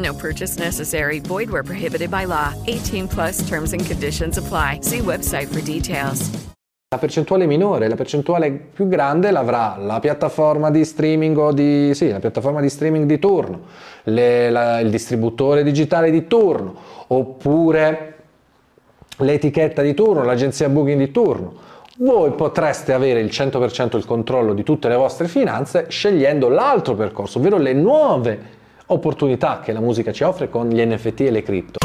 No purchase necessary. Void where prohibited by law. 18 plus terms and conditions apply. See website for details. La percentuale minore, la percentuale più grande l'avrà la piattaforma di streaming o di, sì, la piattaforma di streaming di turno, le, la, il distributore digitale di turno, oppure l'etichetta di turno, l'agenzia booking di turno. Voi potreste avere il 100% il controllo di tutte le vostre finanze scegliendo l'altro percorso, ovvero le nuove opportunità che la musica ci offre con gli NFT e le cripto.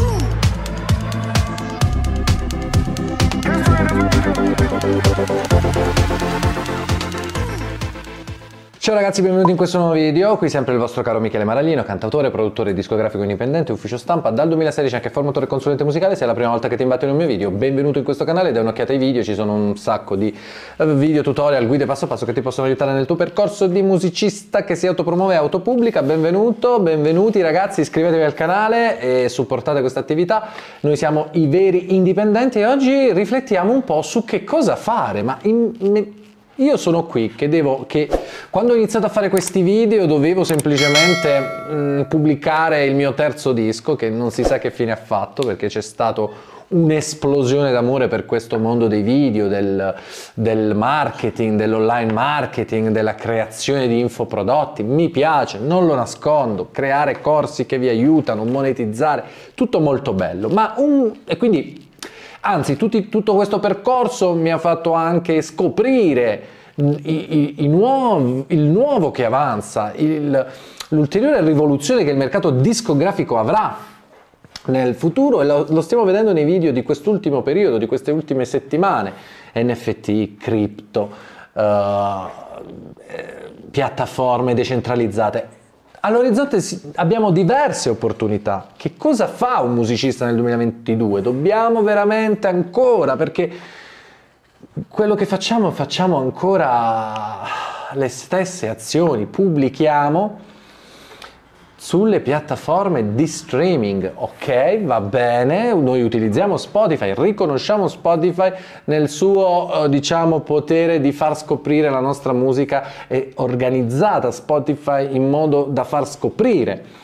Ciao ragazzi, benvenuti in questo nuovo video, qui sempre il vostro caro Michele Maraglino, cantautore, produttore discografico indipendente, ufficio stampa, dal 2016 anche formatore e consulente musicale, se è la prima volta che ti imbatto in un mio video, benvenuto in questo canale, dai un'occhiata ai video, ci sono un sacco di eh, video, tutorial, guide passo passo che ti possono aiutare nel tuo percorso di musicista che si autopromuove e autopubblica, benvenuto, benvenuti ragazzi, iscrivetevi al canale e supportate questa attività, noi siamo i veri indipendenti e oggi riflettiamo un po' su che cosa fare, ma in io sono qui che devo, che quando ho iniziato a fare questi video dovevo semplicemente mh, pubblicare il mio terzo disco che non si sa che fine ha fatto perché c'è stato un'esplosione d'amore per questo mondo dei video, del, del, marketing, dell'online marketing, della creazione di infoprodotti. Mi piace, non lo nascondo, creare corsi che vi aiutano, monetizzare, tutto molto bello. Ma un, e quindi Anzi, tutti, tutto questo percorso mi ha fatto anche scoprire i, i, i nuovi, il nuovo che avanza, il, l'ulteriore rivoluzione che il mercato discografico avrà nel futuro. E lo, lo, stiamo vedendo nei video di quest'ultimo periodo, di queste ultime settimane, NFT, cripto, uh, piattaforme decentralizzate all'orizzonte abbiamo diverse opportunità. Che cosa fa un musicista nel 2022? Dobbiamo veramente ancora, perché quello che facciamo, facciamo ancora le stesse azioni, pubblichiamo sulle piattaforme di streaming. Ok, va bene, noi utilizziamo Spotify, riconosciamo Spotify nel suo eh, diciamo potere di far scoprire la nostra musica e organizzata Spotify in modo da far scoprire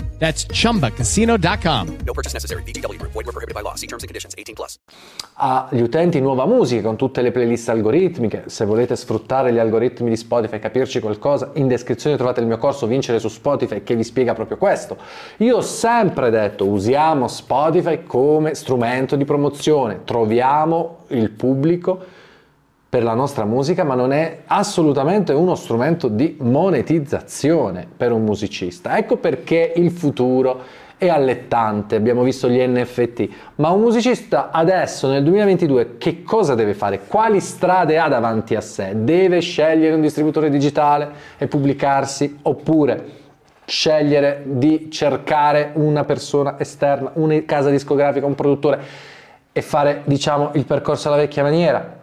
That's chumbacasino.com. No purchase necessary. Group. Void were prohibited by law. See terms and conditions. 18 plus. agli utenti nuova musica con tutte le playlist algoritmiche. Se volete sfruttare gli algoritmi di Spotify e capirci qualcosa, in descrizione trovate il mio corso Vincere su Spotify che vi spiega proprio questo. Io ho sempre detto usiamo Spotify come strumento di promozione, troviamo il pubblico per la nostra musica, ma non è assolutamente uno strumento di monetizzazione per un musicista. Ecco perché il futuro è allettante, abbiamo visto gli NFT, ma un musicista adesso nel 2022 che cosa deve fare? Quali strade ha davanti a sé? Deve scegliere un distributore digitale e pubblicarsi oppure scegliere di cercare una persona esterna, una casa discografica, un produttore e fare diciamo il percorso alla vecchia maniera?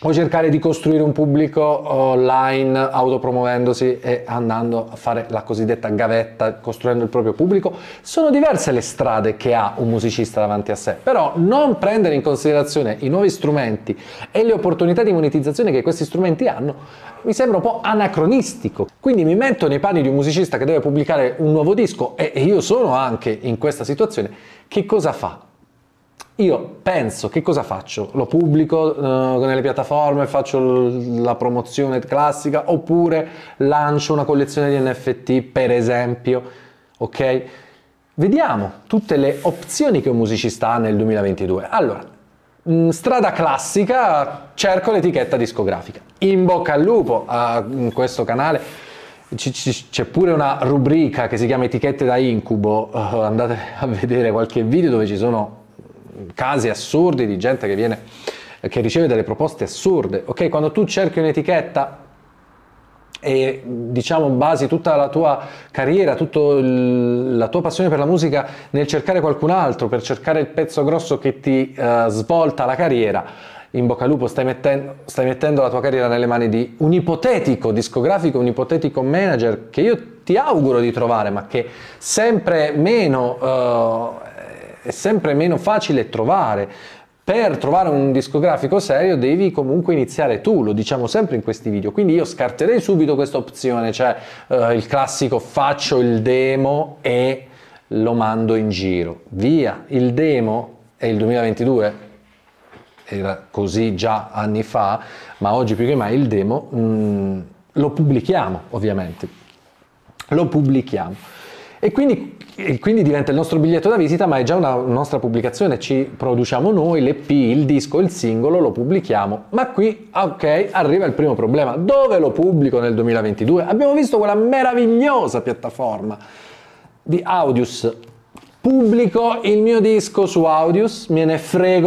O cercare di costruire un pubblico online autopromuovendosi e andando a fare la cosiddetta gavetta, costruendo il proprio pubblico. Sono diverse le strade che ha un musicista davanti a sé, però non prendere in considerazione i nuovi strumenti e le opportunità di monetizzazione che questi strumenti hanno mi sembra un po' anacronistico. Quindi mi metto nei panni di un musicista che deve pubblicare un nuovo disco e io sono anche in questa situazione. Che cosa fa? Io penso che cosa faccio? Lo pubblico uh, nelle piattaforme, faccio la promozione classica oppure lancio una collezione di NFT per esempio, ok? Vediamo tutte le opzioni che un musicista ha nel 2022. Allora, mh, mm, strada classica, cerco l'etichetta discografica. In bocca al lupo a questo canale c'è pure una rubrica che si chiama etichette da incubo, uh, andate a vedere qualche video dove ci sono casi assurdi di gente che viene che riceve delle proposte assurde. Ok, quando tu cerchi un'etichetta e diciamo basi tutta la tua carriera, tutta la tua passione per la musica nel cercare qualcun altro, per cercare il pezzo grosso che ti uh, svolta la carriera, in bocca al lupo stai mettendo, stai mettendo, la tua carriera nelle mani di un ipotetico discografico, un ipotetico manager che io ti auguro di trovare, ma che sempre meno uh, è sempre meno facile trovare. Per trovare un discografico serio devi comunque iniziare tu, lo diciamo sempre in questi video, quindi io scarterei subito questa opzione, cioè uh, il classico faccio il demo e lo mando in giro. Via, il demo è il 2022, era così già anni fa, ma oggi più che mai il demo mh, mm, lo pubblichiamo ovviamente, lo pubblichiamo. E quindi, e quindi, diventa il nostro biglietto da visita, ma è già una nostra pubblicazione, ci produciamo noi l'EP, il disco, il singolo, lo pubblichiamo. Ma qui, ok, arriva il primo problema. Dove lo pubblico nel 2022? Abbiamo visto quella meravigliosa piattaforma di Audius. Pubblico il mio disco su Audius, me ne frego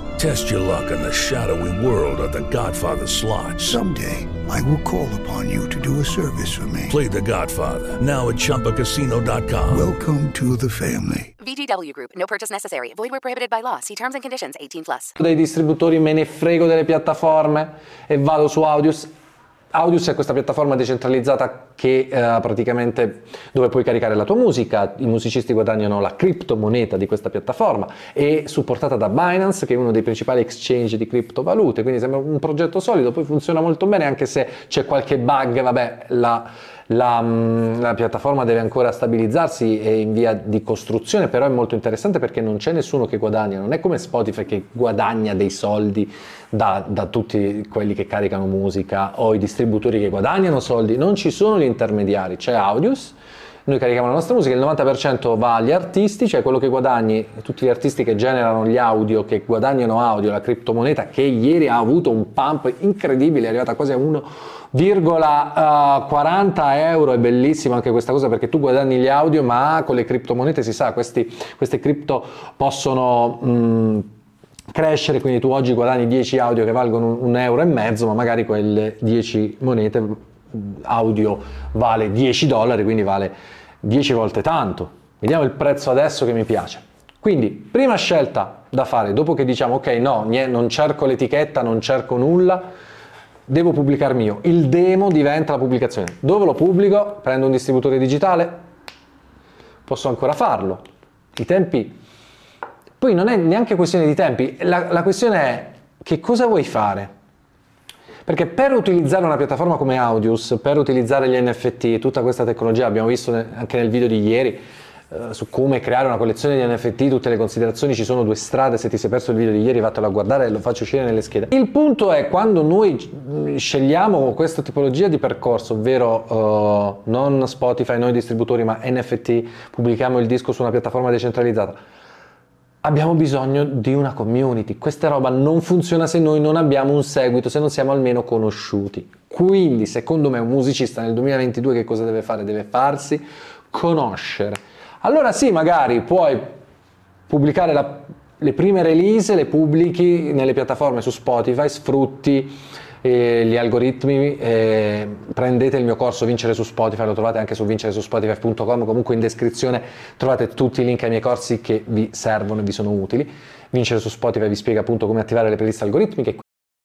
Test your luck in the shadowy world of The Godfather slot. Someday, I will call upon you to do a service for me. Play The Godfather now at ChumbaCasino.com. Welcome to the family. VGW Group. No purchase necessary. Void where prohibited by law. See terms and conditions. 18 plus. dei distributori me ne frego delle piattaforme e vado su Audius. Audius è questa piattaforma decentralizzata che eh, praticamente dove puoi caricare la tua musica, i musicisti guadagnano la criptomoneta di questa piattaforma e supportata da Binance che è uno dei principali exchange di criptovalute, quindi sembra un progetto solido, poi funziona molto bene anche se c'è qualche bug, vabbè, la, la, mm, la piattaforma deve ancora stabilizzarsi, è in via di costruzione, però è molto interessante perché non c'è nessuno che guadagna, non è come Spotify che guadagna dei soldi da, da tutti quelli che caricano musica o i distributori che guadagnano soldi, non ci sono gli intermediari, c'è Audius. Noi carichiamo la nostra musica, il 90% va agli artisti, cioè quello che guadagni, tutti gli artisti che generano gli audio, che guadagnano audio, la criptomoneta che ieri ha avuto un pump incredibile, è arrivata quasi a 1,40 euro, è bellissima anche questa cosa perché tu guadagni gli audio, ma con le criptomonete si sa, questi, queste cripto possono... mh, crescere, quindi tu oggi guadagni 10 audio che valgono un, euro e mezzo, ma magari quelle 10 monete mh, audio vale 10 dollari, quindi vale 10 volte tanto. Vediamo il prezzo adesso che mi piace. Quindi, prima scelta da fare, dopo che diciamo ok, no, non cerco l'etichetta, non cerco nulla, devo pubblicarmi io. Il demo diventa la pubblicazione. Dove lo pubblico? Prendo un distributore digitale? Posso ancora farlo. I tempi poi non è neanche questione di tempi, la, la questione è che cosa vuoi fare? Perché per utilizzare una piattaforma come Audius, per utilizzare gli NFT, tutta questa tecnologia, abbiamo visto anche nel video di ieri, eh, su come creare una collezione di NFT, tutte le considerazioni, ci sono due strade, se ti sei perso il video di ieri vattelo a guardare, lo faccio uscire nelle schede. Il punto è quando noi mh, scegliamo questa tipologia di percorso, ovvero eh, non Spotify, noi distributori, ma NFT, pubblichiamo il disco su una piattaforma decentralizzata, abbiamo bisogno di una community. Questa roba non funziona se noi non abbiamo un seguito, se non siamo almeno conosciuti. Quindi, secondo me, un musicista nel 2022 che cosa deve fare? Deve farsi conoscere. Allora sì, magari puoi pubblicare la- le prime release, le pubblichi nelle piattaforme su Spotify, sfrutti eh, gli algoritmi, eh, prendete il mio corso Vincere su Spotify, lo trovate anche su vinceresuspotify.com, comunque in descrizione trovate tutti i link ai miei corsi che vi servono e vi sono utili. Vincere su Spotify vi spiega appunto come attivare le playlist algoritmiche.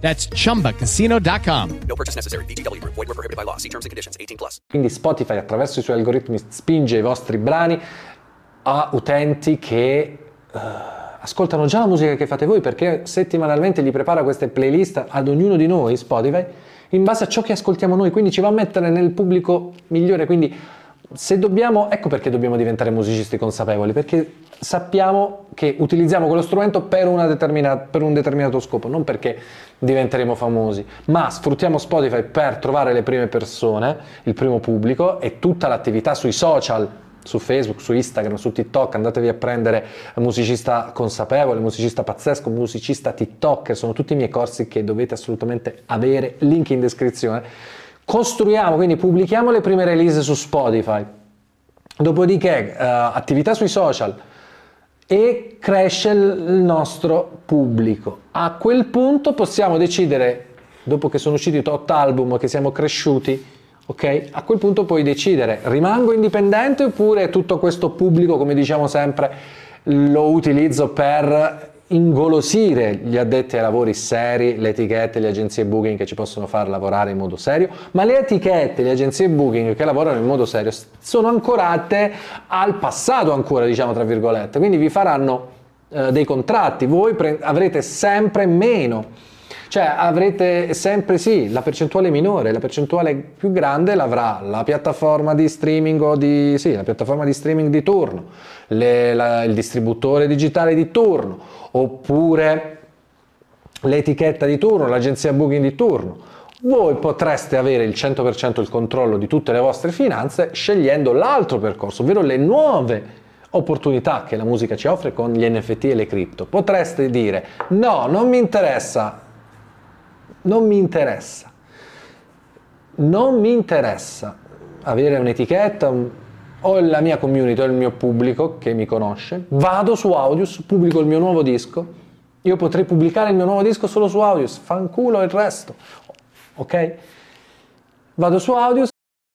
That's chumbacasino.com. No purchase necessary. VGW Group. Void were prohibited by law. See terms and conditions. 18 plus. Quindi Spotify attraverso i suoi algoritmi spinge i vostri brani a utenti che eh, ascoltano già la musica che fate voi perché settimanalmente gli prepara queste playlist ad ognuno di noi Spotify in base a ciò che ascoltiamo noi, quindi ci va a mettere nel pubblico migliore, quindi se dobbiamo, ecco perché dobbiamo diventare musicisti consapevoli, perché sappiamo che utilizziamo quello strumento per, per, un determinato scopo, non perché diventeremo famosi, ma sfruttiamo Spotify per trovare le prime persone, il primo pubblico e tutta l'attività sui social, su Facebook, su Instagram, su TikTok, andatevi a prendere musicista consapevole, musicista pazzesco, musicista TikTok, sono tutti i miei corsi che dovete assolutamente avere, link in descrizione. Costruiamo, quindi pubblichiamo le prime release su Spotify, dopodiché uh, attività sui social, e cresce il nostro pubblico. A quel punto possiamo decidere, dopo che sono usciti tot album, che siamo cresciuti, ok? A quel punto puoi decidere, rimango indipendente oppure tutto questo pubblico, come diciamo sempre, lo utilizzo per ingolosire gli addetti ai lavori seri, le etichette, le agenzie booking che ci possono far lavorare in modo serio, ma le etichette, le agenzie booking che lavorano in modo serio sono ancorate al passato ancora, diciamo tra virgolette, quindi vi faranno eh, dei contratti, voi pre- avrete sempre meno. Cioè avrete sempre sì la percentuale minore, la percentuale più grande l'avrà la piattaforma di streaming o di, sì, la piattaforma di streaming di turno, le, la, il distributore digitale di turno, oppure l'etichetta di turno, l'agenzia booking di turno. Voi potreste avere il 100% il controllo di tutte le vostre finanze scegliendo l'altro percorso, ovvero le nuove opportunità che la musica ci offre con gli NFT e le cripto. Potreste dire no, non mi interessa, non mi interessa, non mi interessa avere un'etichetta, un, ho la mia community, ho il mio pubblico che mi conosce, vado su Audius, pubblico il mio nuovo disco, io potrei pubblicare il mio nuovo disco solo su Audius, fanculo il resto, ok? Vado su Audius.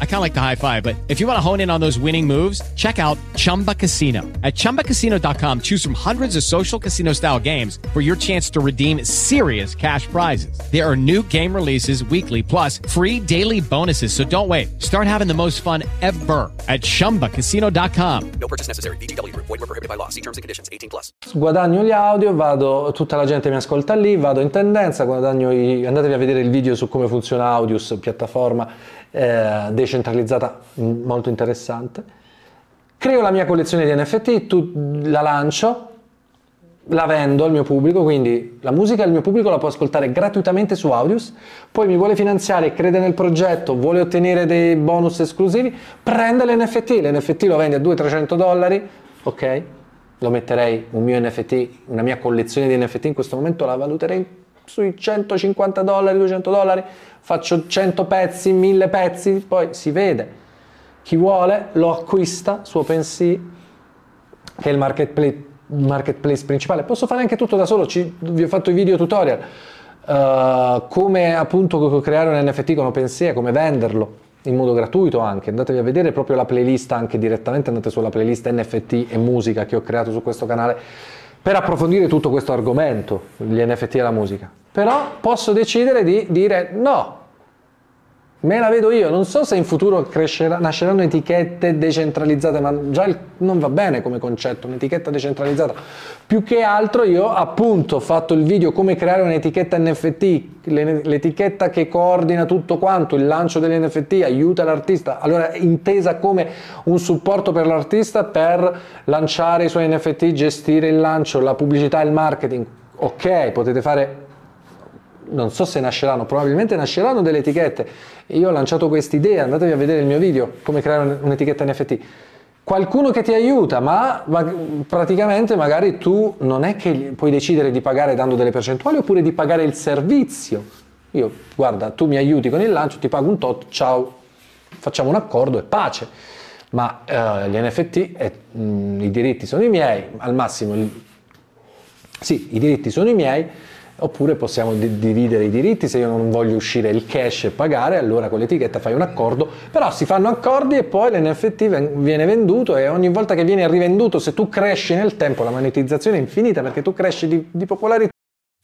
I kind of like the high five, but if you want to hone in on those winning moves, check out Chumba Casino. At ChumbaCasino.com, choose from hundreds of social casino style games for your chance to redeem serious cash prizes. There are new game releases weekly, plus free daily bonuses. So don't wait. Start having the most fun ever at ChumbaCasino.com. No purchase necessary. BGW. Void were prohibited by law. See terms and conditions. 18 plus. Guadagno gli audio, vado, tutta la gente mi ascolta lì, vado in tendenza, guadagno i, andatevi a vedere il video su come funziona funziona Audius, piattaforma eh, decentralizzata molto interessante. Creo la mia collezione di NFT, tu, la lancio, la vendo al mio pubblico, quindi la musica il mio pubblico la può ascoltare gratuitamente su Audius, poi mi vuole finanziare, crede nel progetto, vuole ottenere dei bonus esclusivi, prende l'NFT, l'NFT lo vendi a 200-300 dollari, ok? Lo metterei, un mio NFT, una mia collezione di NFT in questo momento la valuterei sui 150 dollari, 200 dollari, faccio 100 pezzi, 1000 pezzi, poi si vede. Chi vuole lo acquista su OpenSea, che è il marketplace marketplace principale. Posso fare anche tutto da solo, ci, vi ho fatto i video tutorial, uh, come appunto creare un NFT con OpenSea, come venderlo in modo gratuito anche, andatevi a vedere proprio la playlist anche direttamente, andate sulla playlist NFT e musica che ho creato su questo canale per approfondire tutto questo argomento, gli NFT e la musica. Però posso decidere di dire no, Me la vedo io, non so se in futuro crescerà, nasceranno etichette decentralizzate, ma già il, non va bene come concetto, un'etichetta decentralizzata. Più che altro io appunto ho fatto il video come creare un'etichetta NFT, l'etichetta che coordina tutto quanto, il lancio degli NFT, aiuta l'artista, allora intesa come un supporto per l'artista per lanciare i suoi NFT, gestire il lancio, la pubblicità e il marketing. Ok, potete fare non so se nasceranno, probabilmente nasceranno delle etichette. Io ho lanciato questa idea, andatevi a vedere il mio video, come creare un'etichetta NFT. Qualcuno che ti aiuta, ma, ma, praticamente magari tu non è che puoi decidere di pagare dando delle percentuali oppure di pagare il servizio. Io, guarda, tu mi aiuti con il lancio, ti pago un tot, ciao, facciamo un accordo e pace. Ma eh, gli NFT, eh, mh, i diritti sono i miei, al massimo, il, sì, i diritti sono i miei, oppure possiamo di- dividere i diritti, se io non voglio uscire il cash e pagare, allora con l'etichetta fai un accordo, però si fanno accordi e poi l'NFT viene venduto e ogni volta che viene rivenduto, se tu cresci nel tempo, la monetizzazione è infinita perché tu cresci di, di popolarità.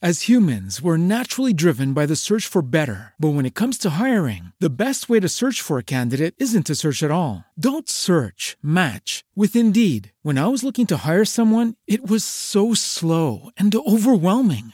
As humans, we're naturally driven by the search for better. But when it comes to hiring, the best way to search for a candidate isn't to search at all. Don't search, match with Indeed. When I was looking to hire someone, it was so slow and overwhelming.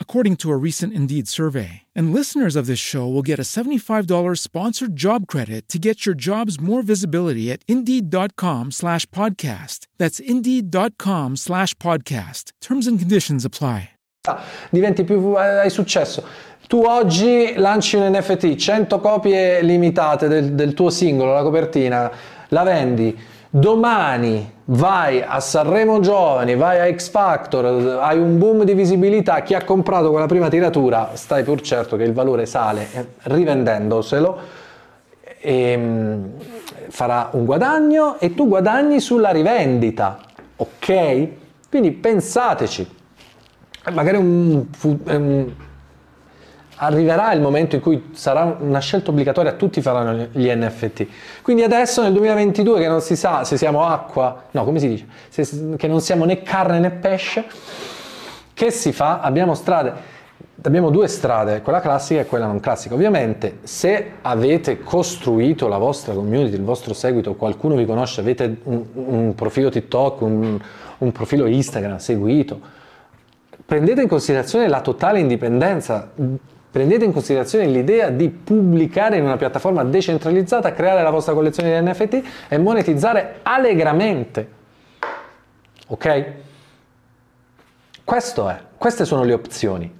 according to a recent Indeed survey. And listeners of this show will get a $75 sponsored job credit to get your jobs more visibility at Indeed.com slash podcast. That's Indeed.com slash podcast. Terms and conditions apply. diventi più eh, hai successo tu oggi lanci un NFT 100 copie limitate del, del, tuo singolo la copertina la vendi domani vai a Sanremo Giovani vai a X Factor hai un boom di visibilità chi ha comprato quella prima tiratura stai pur certo che il valore sale rivendendoselo e, um, farà un guadagno e tu guadagni sulla rivendita ok? Quindi pensateci. Magari un, un, arriverà il momento in cui sarà una scelta obbligatoria, tutti faranno gli NFT. Quindi adesso nel 2022 che non si sa se siamo acqua, no come si dice, se, che non siamo né carne né pesce, che si fa? Abbiamo strade. Abbiamo due strade, quella classica e quella non classica. Ovviamente, se avete costruito la vostra community, il vostro seguito, qualcuno vi conosce, avete un, un profilo TikTok, un, un profilo Instagram seguito, prendete in considerazione la totale indipendenza, prendete in considerazione l'idea di pubblicare in una piattaforma decentralizzata, creare la vostra collezione di NFT e monetizzare allegramente. Ok? Questo è, queste sono le opzioni.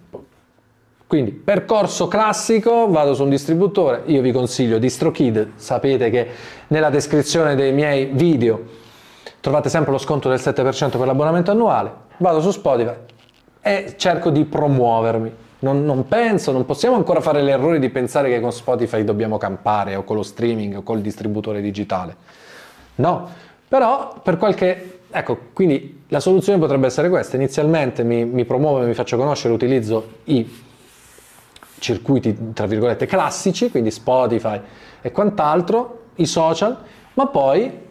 Quindi, percorso classico, vado su un distributore, io vi consiglio DistroKid, sapete che nella descrizione dei miei video trovate sempre lo sconto del 7% per l'abbonamento annuale, vado su Spotify e cerco di promuovermi. Non, non, penso, non possiamo ancora fare l'errore di pensare che con Spotify dobbiamo campare o con lo streaming o col distributore digitale. No, però per qualche... Ecco, quindi la soluzione potrebbe essere questa. Inizialmente mi, mi promuovo e mi faccio conoscere, utilizzo i circuiti tra virgolette classici, quindi Spotify e quant'altro, i social, ma poi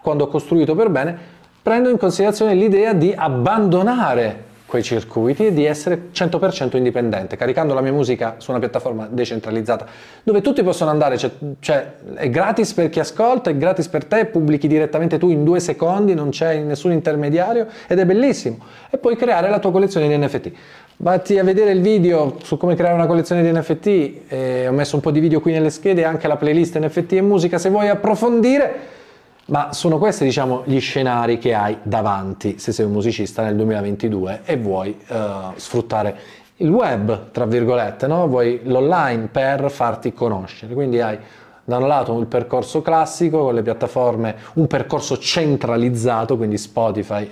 quando ho costruito per bene prendo in considerazione l'idea di abbandonare quei circuiti e di essere 100% indipendente, caricando la mia musica su una piattaforma decentralizzata, dove tutti possono andare, cioè, cioè, è gratis per chi ascolta, è gratis per te, pubblichi direttamente tu in due secondi, non c'è nessun intermediario ed è bellissimo. E puoi creare la tua collezione di NFT. Vatti a vedere il video su come creare una collezione di NFT, eh, ho messo un po' di video qui nelle schede, anche la playlist NFT e musica se vuoi approfondire, ma sono questi diciamo gli scenari che hai davanti se sei un musicista nel 2022 e vuoi eh, sfruttare il web, tra virgolette, no? vuoi l'online per farti conoscere, quindi hai da un lato il percorso classico con le piattaforme, un percorso centralizzato, quindi Spotify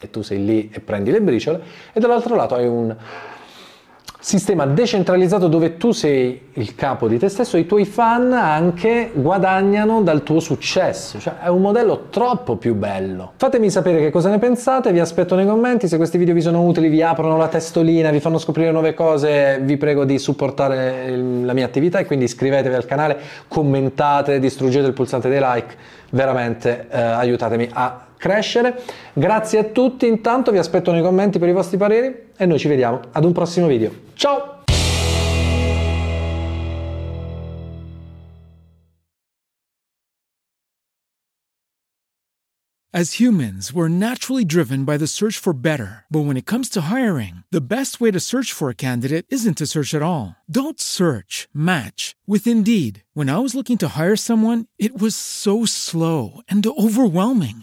E tu sei lì e prendi le briciole, e dall'altro lato hai un sistema decentralizzato dove tu sei il capo di te stesso e i tuoi fan anche guadagnano dal tuo successo, cioè è un modello troppo più bello. Fatemi sapere che cosa ne pensate, vi aspetto nei commenti, se questi video vi sono utili, vi aprono la testolina, vi fanno scoprire nuove cose, vi prego di supportare la mia attività e quindi iscrivetevi al canale, commentate, distruggete il pulsante dei like, veramente eh, aiutatemi a crescere. Grazie a tutti, intanto vi aspetto nei commenti per i vostri pareri e noi ci vediamo ad un prossimo video. Ciao! As humans, we're naturally driven by the search for better. But when it comes to hiring, the best way to search for a candidate isn't to search at all. Don't search, match with Indeed. When I was looking to hire someone, it was so slow and overwhelming.